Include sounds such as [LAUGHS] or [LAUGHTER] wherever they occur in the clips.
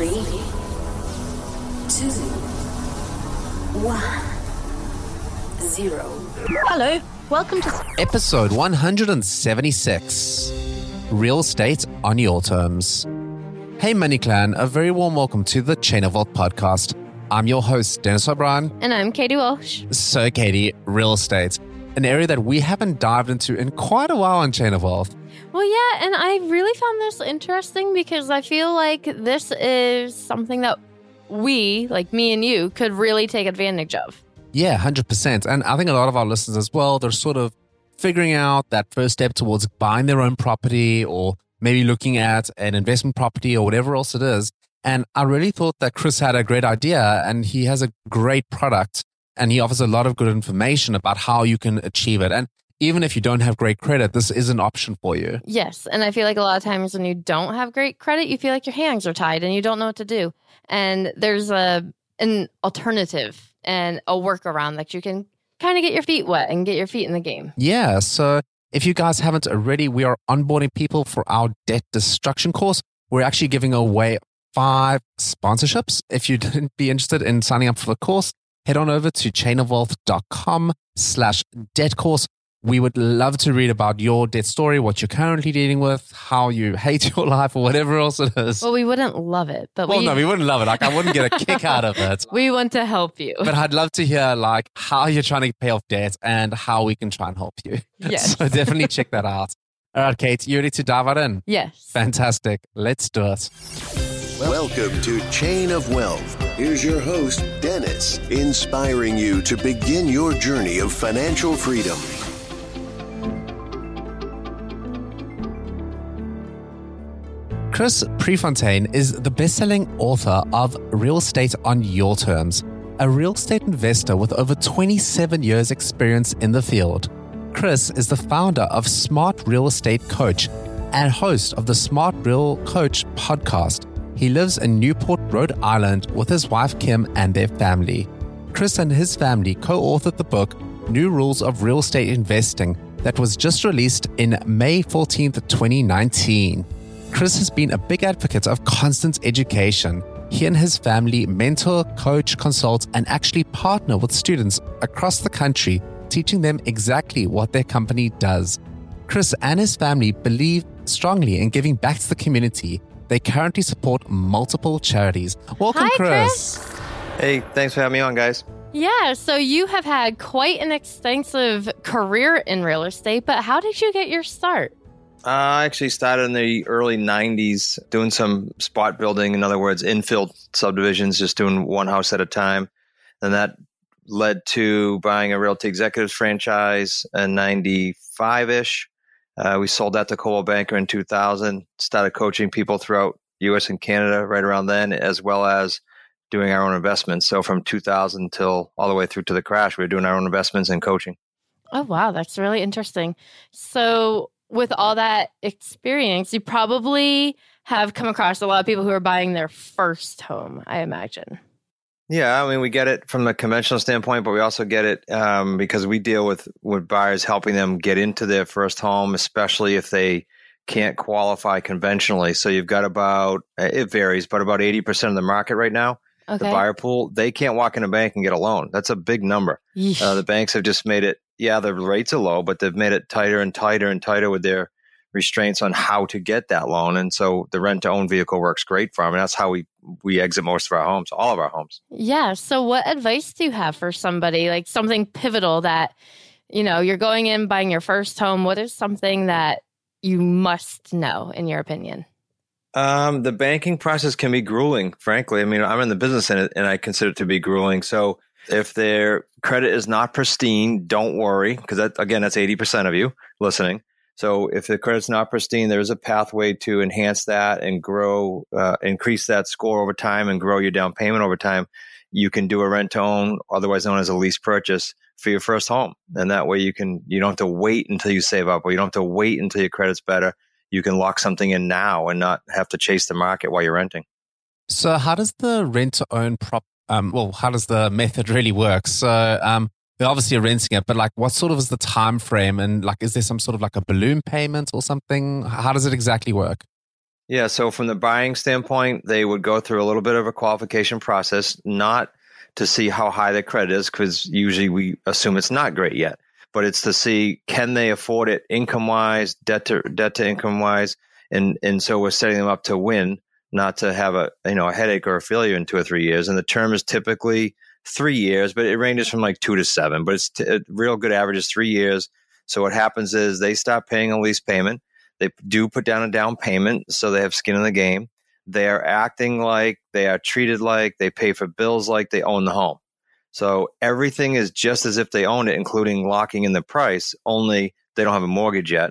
Three, two, one, zero. Hello, welcome to Episode 176 Real Estate on Your Terms. Hey, Money Clan, a very warm welcome to the Chain of Wealth podcast. I'm your host, Dennis O'Brien. and I'm Katie Walsh. So, Katie, real estate, an area that we haven't dived into in quite a while on Chain of Wealth. Well, yeah, and I really found this interesting because I feel like this is something that we, like me and you, could really take advantage of. Yeah, 100%. And I think a lot of our listeners as well, they're sort of figuring out that first step towards buying their own property or maybe looking at an investment property or whatever else it is. And I really thought that Chris had a great idea and he has a great product and he offers a lot of good information about how you can achieve it. And even if you don't have great credit, this is an option for you. Yes, and I feel like a lot of times when you don't have great credit, you feel like your hands are tied and you don't know what to do. And there's a an alternative and a workaround that you can kind of get your feet wet and get your feet in the game. Yeah. So if you guys haven't already, we are onboarding people for our debt destruction course. We're actually giving away five sponsorships. If you'd [LAUGHS] be interested in signing up for the course, head on over to chainofwealth.com slash debt course. We would love to read about your debt story, what you're currently dealing with, how you [LAUGHS] hate your life, or whatever else it is. Well, we wouldn't love it, but Well, we, no, we wouldn't love it. Like, I wouldn't get a kick [LAUGHS] out of it. we want to help you. But I'd love to hear like how you're trying to pay off debt and how we can try and help you. [LAUGHS] Yes. So definitely check that out. All right, Kate, you ready to dive right in? yes. Fantastic. Let's do it. Welcome to Chain of Wealth. Here's your host, Dennis, inspiring you to begin your journey of financial freedom. Chris Prefontaine is the best-selling author of Real Estate on Your Terms, a real estate investor with over 27 years experience in the field. Chris is the founder of Smart Real Estate Coach and host of the Smart Real Coach podcast. He lives in Newport, Rhode Island with his wife Kim and their family. Chris and his family co-authored the book New Rules of Real Estate Investing that was just released in May 14th, 2019. Chris has been a big advocate of constant education. He and his family mentor, coach, consult, and actually partner with students across the country, teaching them exactly what their company does. Chris and his family believe strongly in giving back to the community. They currently support multiple charities. Welcome, Hi, Chris. Hey, thanks for having me on, guys. Yeah, so you have had quite an extensive career in real estate, but how did you get your start? I actually started in the early 90s doing some spot building. In other words, infill subdivisions, just doing one house at a time. And that led to buying a Realty Executives franchise in 95 ish. Uh, we sold that to Coldwell Banker in 2000, started coaching people throughout US and Canada right around then, as well as doing our own investments. So from 2000 till all the way through to the crash, we were doing our own investments and coaching. Oh, wow, that's really interesting. So, with all that experience, you probably have come across a lot of people who are buying their first home, I imagine. Yeah, I mean, we get it from the conventional standpoint, but we also get it um, because we deal with with buyers helping them get into their first home, especially if they can't qualify conventionally. So you've got about it varies, but about eighty percent of the market right now, Okay. the buyer pool, they can't walk in a bank and get a loan. That's a big number. Uh, the banks have just made it. Yeah, the rates are low, but they've made it tighter and tighter and tighter with their restraints on how to get that loan. And so the rent to own vehicle works great for them. And that's how we we exit most of our homes, all of our homes. Yeah. So, what advice do you have for somebody like something pivotal that, you know, you're going in buying your first home? What is something that you must know, in your opinion? Um, the banking process can be grueling, frankly. I mean, I'm in the business in it and I consider it to be grueling. So if their credit is not pristine, don't worry, because that, again, that's 80% of you listening. So if the credit's not pristine, there's a pathway to enhance that and grow, uh, increase that score over time and grow your down payment over time. You can do a rent to own, otherwise known as a lease purchase for your first home. And that way you can, you don't have to wait until you save up or you don't have to wait until your credit's better. You can lock something in now and not have to chase the market while you're renting. So, how does the rent to own prop? Um, well, how does the method really work? So, um, they're obviously renting it, but like, what sort of is the time frame? And like, is there some sort of like a balloon payment or something? How does it exactly work? Yeah. So from the buying standpoint, they would go through a little bit of a qualification process, not to see how high their credit is, because usually we assume it's not great yet. But it's to see can they afford it income wise, debt to debt to income wise, and and so we're setting them up to win, not to have a you know a headache or a failure in two or three years. And the term is typically three years, but it ranges from like two to seven. But it's a uh, real good average is three years. So what happens is they stop paying a lease payment. They do put down a down payment, so they have skin in the game. They are acting like they are treated like they pay for bills like they own the home. So everything is just as if they own it, including locking in the price. Only they don't have a mortgage yet.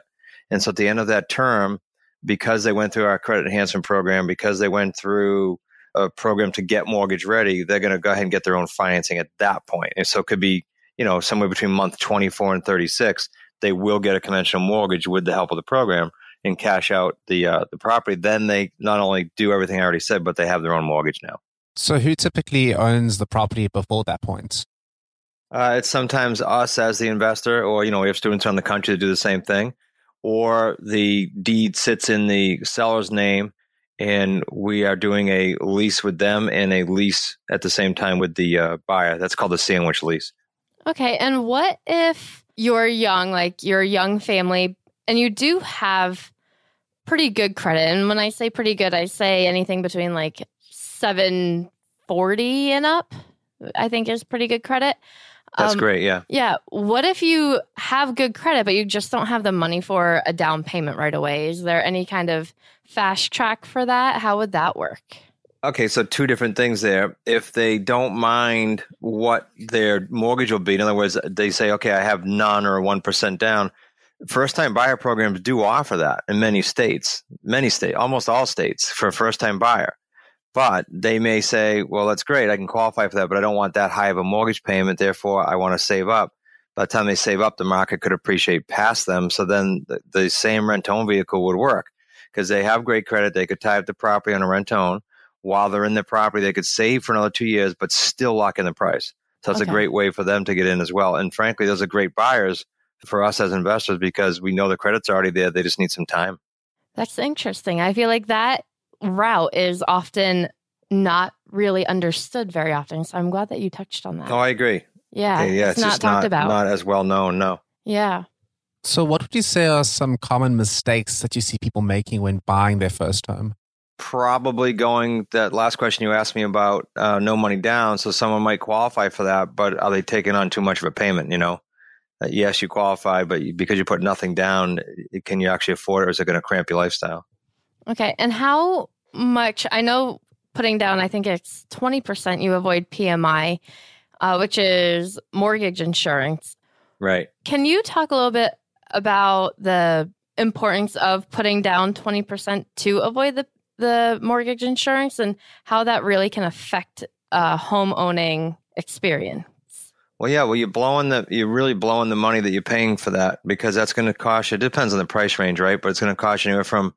And so at the end of that term, because they went through our credit enhancement program, because they went through a program to get mortgage ready, they're going to go ahead and get their own financing at that point. And so it could be, you know, somewhere between month 24 and 36, they will get a conventional mortgage with the help of the program and cash out the uh, the property. Then they not only do everything I already said, but they have their own mortgage now. So, who typically owns the property before that point? Uh, it's sometimes us as the investor, or you know, we have students around the country that do the same thing, or the deed sits in the seller's name, and we are doing a lease with them and a lease at the same time with the uh, buyer. That's called a sandwich lease. Okay. And what if you're young, like you're a young family, and you do have pretty good credit? And when I say pretty good, I say anything between like 740 and up, I think is pretty good credit. That's Um, great. Yeah. Yeah. What if you have good credit, but you just don't have the money for a down payment right away? Is there any kind of fast track for that? How would that work? Okay, so two different things there. If they don't mind what their mortgage will be, in other words, they say, okay, I have none or 1% down. First time buyer programs do offer that in many states, many states, almost all states for a first time buyer. But they may say, well, that's great. I can qualify for that, but I don't want that high of a mortgage payment. Therefore, I want to save up. By the time they save up, the market could appreciate past them. So then the, the same rent own vehicle would work because they have great credit. They could tie up the property on a rent own while they're in the property, they could save for another two years, but still lock in the price. So it's Okay. a great way for them to get in as well. And frankly, those are great buyers for us as investors because we know the credit's already there. They just need some time. That's interesting. I feel like that route is often not really understood very often. So I'm glad that you touched on that. Oh, I agree. yeah. Okay, yeah, it's, it's, not just talked not, about. not as well known. No. yeah. So, what would you say are some common mistakes that you see people making when buying their first home? Probably going that last question you asked me about uh, no money down. So someone might qualify for that, but are they taking on too much of a payment? You know, Uh, yes, you qualify, but you- because you put nothing down, can you actually afford it or is it going to cramp your lifestyle? Okay. And how much? I know putting down, I think it's 20% you avoid PMI, uh, which is mortgage insurance. Right. Can you talk a little bit about the importance of putting down 20% to avoid the, the mortgage insurance and how that really can affect a home owning experience? Well, yeah. Well, you're blowing the you're really blowing the money that you're paying for that because that's going to cost you. It depends on the price range, right? But it's going to cost you anywhere from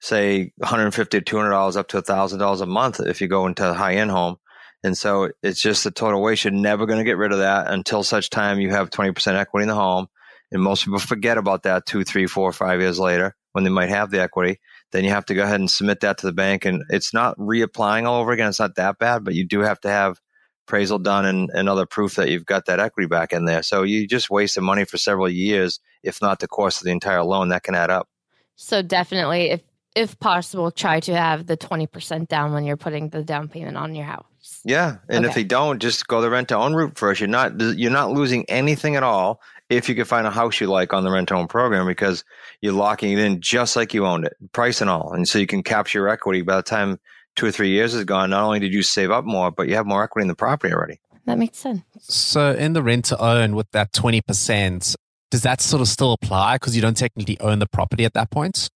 say 150 to $200 up to $1,000 a month if you go into a high end home. And so it's just a total waste. You're never going to get rid of that until such time you have 20% equity in the home. And most people forget about that two, three, four, five years later when they might have the equity. Then you have to go ahead and submit that to the bank. And it's not reapplying all over again. It's not that bad, but you do have to have appraisal done and, and other proof that you've got that equity back in there. So you just wasted money for several years, if not the course of the entire loan. That can add up. So definitely, if if possible, try to have the twenty percent down when you're putting the down payment on your house. Yeah, and okay. if they don't, just go the rent to own route first. You're not you're not losing anything at all if you can find a house you like on the rent to own program because you're locking it in just like you owned it, price and all, and so you can capture your equity by the time two or three years is gone. Not only did you save up more, but you have more equity in the property already. That makes sense. So in the rent to own with that twenty percent, does that sort of still apply because you don't technically own the property at that point?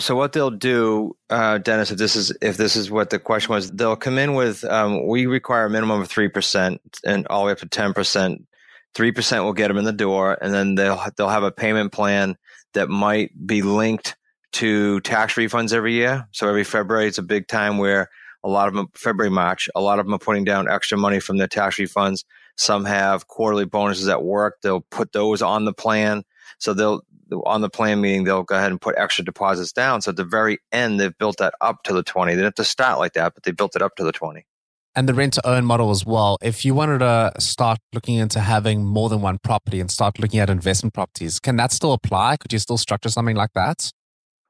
So what they'll do, uh, Dennis, if this is if this is what the question was, they'll come in with um, we require a minimum of three percent and all the way up to ten percent. Three percent will get them in the door, and then they'll they'll have a payment plan that might be linked to tax refunds every year. So every February, it's a big time where a lot of them February March, a lot of them are putting down extra money from their tax refunds. Some have quarterly bonuses at work. They'll put those on the plan. So they'll on the plan meeting, they'll go ahead and put extra deposits down. So at the very end, they've built that up to the 20. They didn't have to start like that, but they built it up to the 20. And the rent to own model as well. If you wanted to start looking into having more than one property and start looking at investment properties, can that still apply? Could you still structure something like that?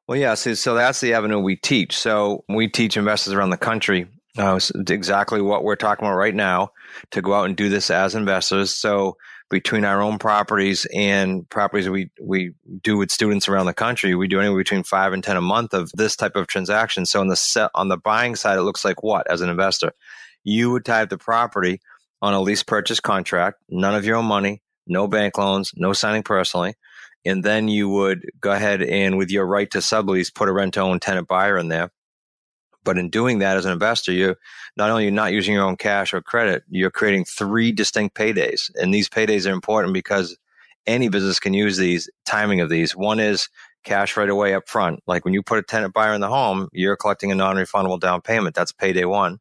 Well, yeah. So, so that's the avenue we teach. So we teach investors around the country uh, exactly what we're talking about right now to go out and do this as investors. So between our own properties and properties we we do with students around the country, we do anywhere between five and ten a month of this type of transaction. So on the set on the buying side, it looks like what as an investor, you would tie the property on a lease purchase contract, none of your own money, no bank loans, no signing personally, and then you would go ahead and with your right to sublease, put a rent to own tenant buyer in there. But in doing that as an investor, you not only you're not using your own cash or credit, you're creating three distinct paydays. And these paydays are important because any business can use these timing of these. One is cash right away up front. Like when you put a tenant buyer in the home, you're collecting a non-refundable down payment. That's payday one.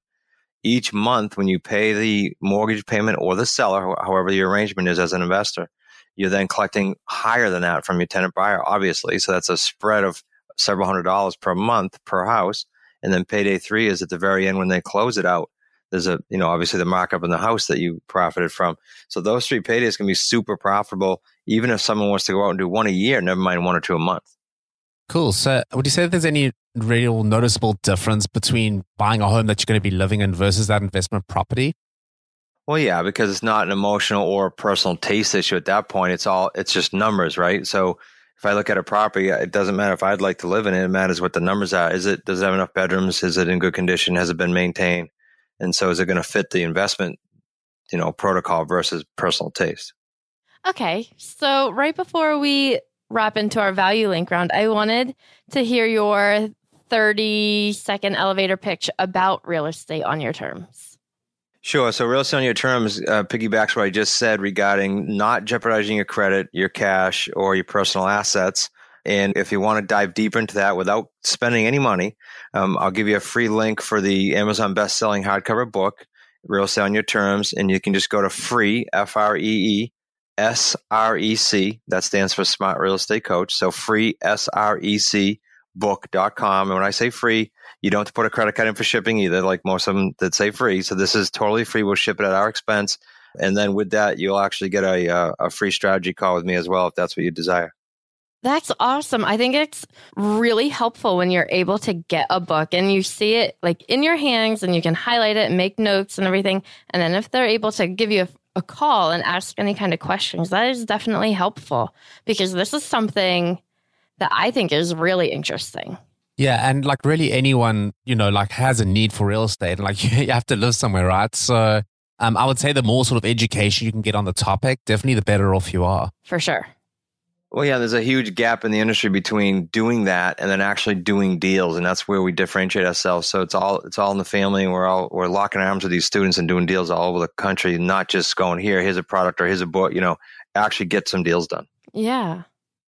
Each month when you pay the mortgage payment or the seller, however your arrangement is as an investor, you're then collecting higher than that from your tenant buyer, obviously. So that's a spread of several hundred dollars per month per house. And then payday three is at the very end when they close it out. There's a, you know, obviously the markup in the house that you profited from. So those three paydays can be super profitable, even if someone wants to go out and do one a year, never mind one or two a month. Cool. So would you say that there's any real noticeable difference between buying a home that you're going to be living in versus that investment property? Well, yeah, because it's not an emotional or personal taste issue at that point. It's all, it's just numbers, right? So if I look at a property, uh, it doesn't matter if I'd like to live in it. It matters what the numbers are. Is it does it have enough bedrooms? Is it in good condition? Has it been maintained? And so, is it going to fit the investment, you know, protocol versus personal taste? Okay, so right before we wrap into our value link round, I wanted to hear your 30 second elevator pitch about real estate on your terms. Sure. So, real estate on your terms uh, piggybacks what I just said regarding not jeopardizing your credit, your cash, or your personal assets. And if you want to dive deeper into that without spending any money, um, I'll give you a free link for the Amazon best-selling hardcover book, Real Estate on Your Terms, and you can just go to free F R E E S R E C. That stands for Smart Real Estate Coach. So free S R E C book.com. And when I say free, you don't have to put a credit card in for shipping either, like most of them that say free. So this is totally free. We'll ship it at our expense. And then with that, you'll actually get a, uh, a free strategy call with me as well, if that's what you desire. That's awesome. I think it's really helpful when you're able to get a book and you see it like in your hands and you can highlight it and make notes and everything. And then if they're able to give you a, a call and ask any kind of questions, that is definitely helpful because this is something that I think is really interesting. Yeah, and like really anyone, you know, like has a need for real estate and [LAUGHS] like you have to live somewhere, right? So um, I would say the more sort of education you can get on the topic, definitely the better off you are. For sure. Well, yeah, there's a huge gap in the industry between doing that and then actually doing deals, and that's where we differentiate ourselves. So it's all it's all in the family, and we're all we're locking arms with these students and doing deals all over the country, not just going here, here's a product or here's a book. You know, actually get some deals done. Yeah.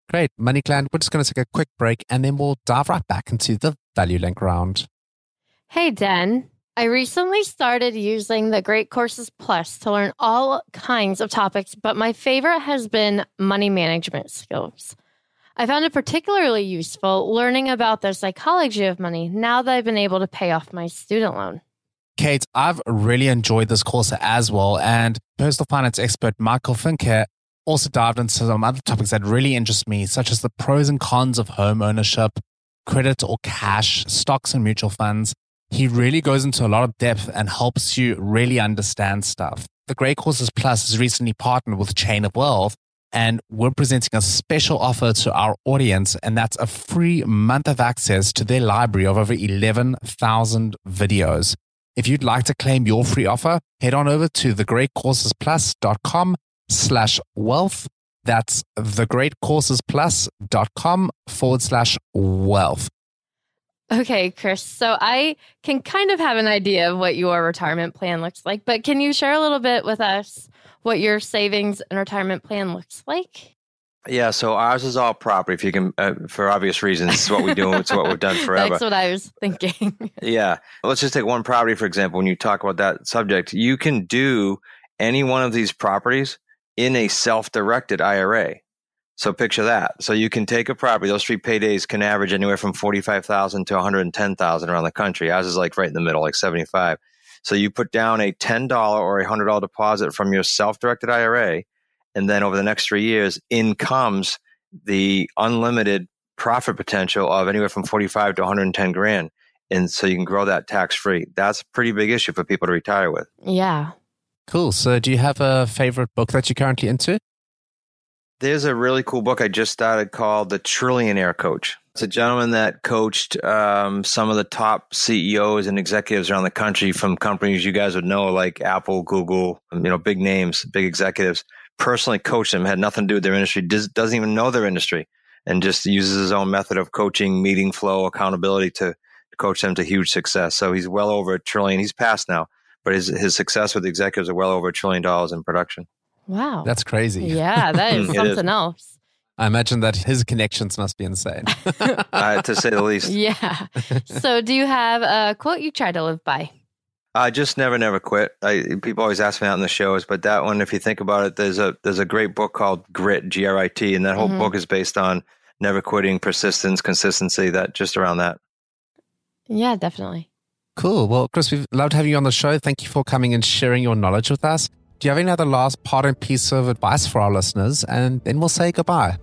Great. Money Clan, we're just going to take a quick break and then we'll dive right back into the value link round. Hey, Den. I recently started using the Great Courses Plus to learn all kinds of topics, but my favorite has been money management skills. I found it particularly useful learning about the psychology of money now that I've been able to pay off my student loan. Kate, I've really enjoyed this course as well. And personal finance expert Michael Finke also dived into some other topics that really interest me, such as the pros and cons of home ownership, credit or cash, stocks and mutual funds. He really goes into a lot of depth and helps you really understand stuff. The Great Courses Plus has recently partnered with Chain of Wealth, and we're presenting a special offer to our audience, and that's a free month of access to their library of over 11,000 videos. If you'd like to claim your free offer, head on over to thegreatcoursesplus.com slash wealth. That's thegreatcoursesplus.com forward slash wealth. Okay, Chris. So I can kind of have an idea of what your retirement plan looks like, but can you share a little bit with us what your savings and retirement plan looks like? Yeah, so ours is all property. If you can, uh, for obvious reasons, it's what we do. It's what we've done [LAUGHS] forever. That's what I was thinking. [LAUGHS] yeah, let's just take one property for example. When you talk about that subject, you can do any one of these properties in a self-directed IRA. So picture that. So you can take a property. Those three paydays can average anywhere from forty-five thousand to one hundred and ten thousand around the country. Ours is like right in the middle, like seventy-five. So you put down a ten dollar or a hundred dollar deposit from your self-directed IRA, and then over the next three years, in comes the unlimited profit potential of anywhere from forty-five to one hundred and ten grand. And so you can grow that tax-free. That's a pretty big issue for people to retire with. Yeah. Cool. So, do you have a favorite book that you're currently into? There's a really cool book I just started called The Trillion Dollar Coach. It's a gentleman that coached um, some of the top CEOs and executives around the country from companies you guys would know, like Apple, Google, you know, big names, big executives. Personally coached them, had nothing to do with their industry, doesn't even know their industry, and just uses his own method of coaching, meeting flow, accountability to coach them to huge success. So he's well over a trillion. He's passed now, but his, his success with the executives are well over a trillion dollars in production. Wow. That's crazy. Yeah, that is [LAUGHS] something is. else. I imagine that his connections must be insane. [LAUGHS] uh, to say the least. Yeah. [LAUGHS] so, do you have a quote you try to live by? I just never, never quit. I, people always ask me out in the shows, but that one, if you think about it, there's a there's a great book called Grit, G R I T, and that whole Mhm. book is based on never quitting, persistence, consistency. That just around that. Yeah, definitely. Cool. Well, Chris, we've loved having you on the show. Thank you for coming and sharing your knowledge with us. Do you have any other last part and piece of advice for our listeners? And then we'll say goodbye.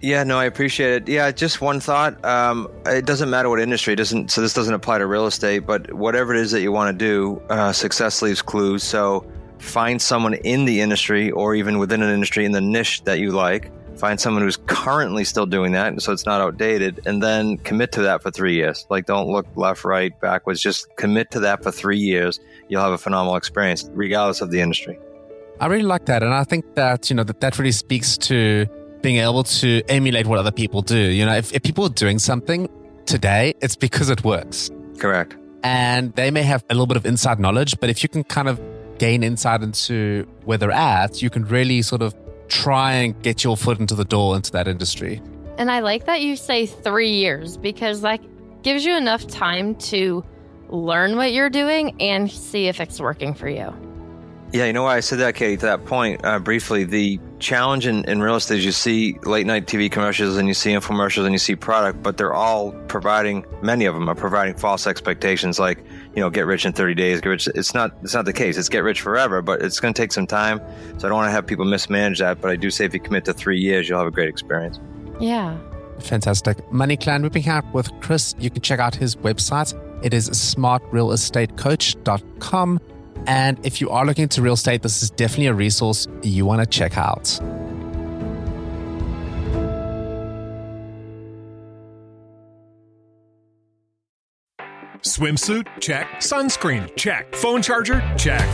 Yeah, no, I appreciate it. Yeah, just one thought. Um, it doesn't matter what industry. It doesn't. So this doesn't apply to real estate, but whatever it is that you want to do, uh, success leaves clues. So find someone in the industry or even within an industry in the niche that you like. Find someone who's currently still doing that, so it's not outdated, and then commit to that for three years. Like, don't look left, right, backwards. Just commit to that for three years. You'll have a phenomenal experience, regardless of the industry. I really like that. And I think that, you know, that, that really speaks to being able to emulate what other people do. You know, if, if people are doing something today, it's because it works. Correct. And they may have a little bit of inside knowledge, but if you can kind of gain insight into where they're at, you can really sort of try and get your foot into the door into that industry. And I like that you say three years because that gives you enough time to learn what you're doing and see if it's working for you. Yeah, you know why I said that, Katie, to that point uh, briefly. The challenge in, in real estate is you see late night TV commercials and you see infomercials and you see product, but they're all providing, many of them are providing false expectations like, you know, get rich in 30 days, get rich. It's not, it's not the case. It's get rich forever, but it's going to take some time. So I don't want to have people mismanage that, but I do say if you commit to three years, you'll have a great experience. Yeah. Fantastic. Money Clan, we've been here with Chris. You can check out his website. It is smartrealestatecoach.com. And if you are looking into real estate, this is definitely a resource you want to check out. Swimsuit? Check. Sunscreen? Check. Phone charger? Check.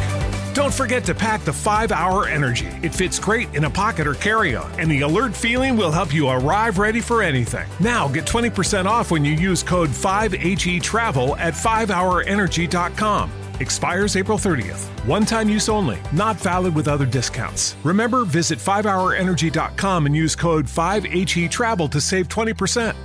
Don't forget to pack the 5 Hour Energy. It fits great in a pocket or carry on, and the alert feeling will help you arrive ready for anything. Now get 20% off when you use code 5HE Travel at 5hourenergy.com. Expires April 30th. One time use only, not valid with other discounts. Remember, visit 5hourenergy.com and use code 5HE Travel to save 20%.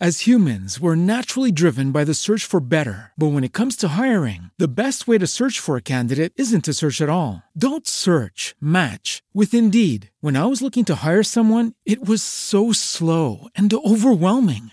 As humans, we're naturally driven by the search for better. But when it comes to hiring, the best way to search for a candidate isn't to search at all. Don't search, match with Indeed. When I was looking to hire someone, it was so slow and overwhelming.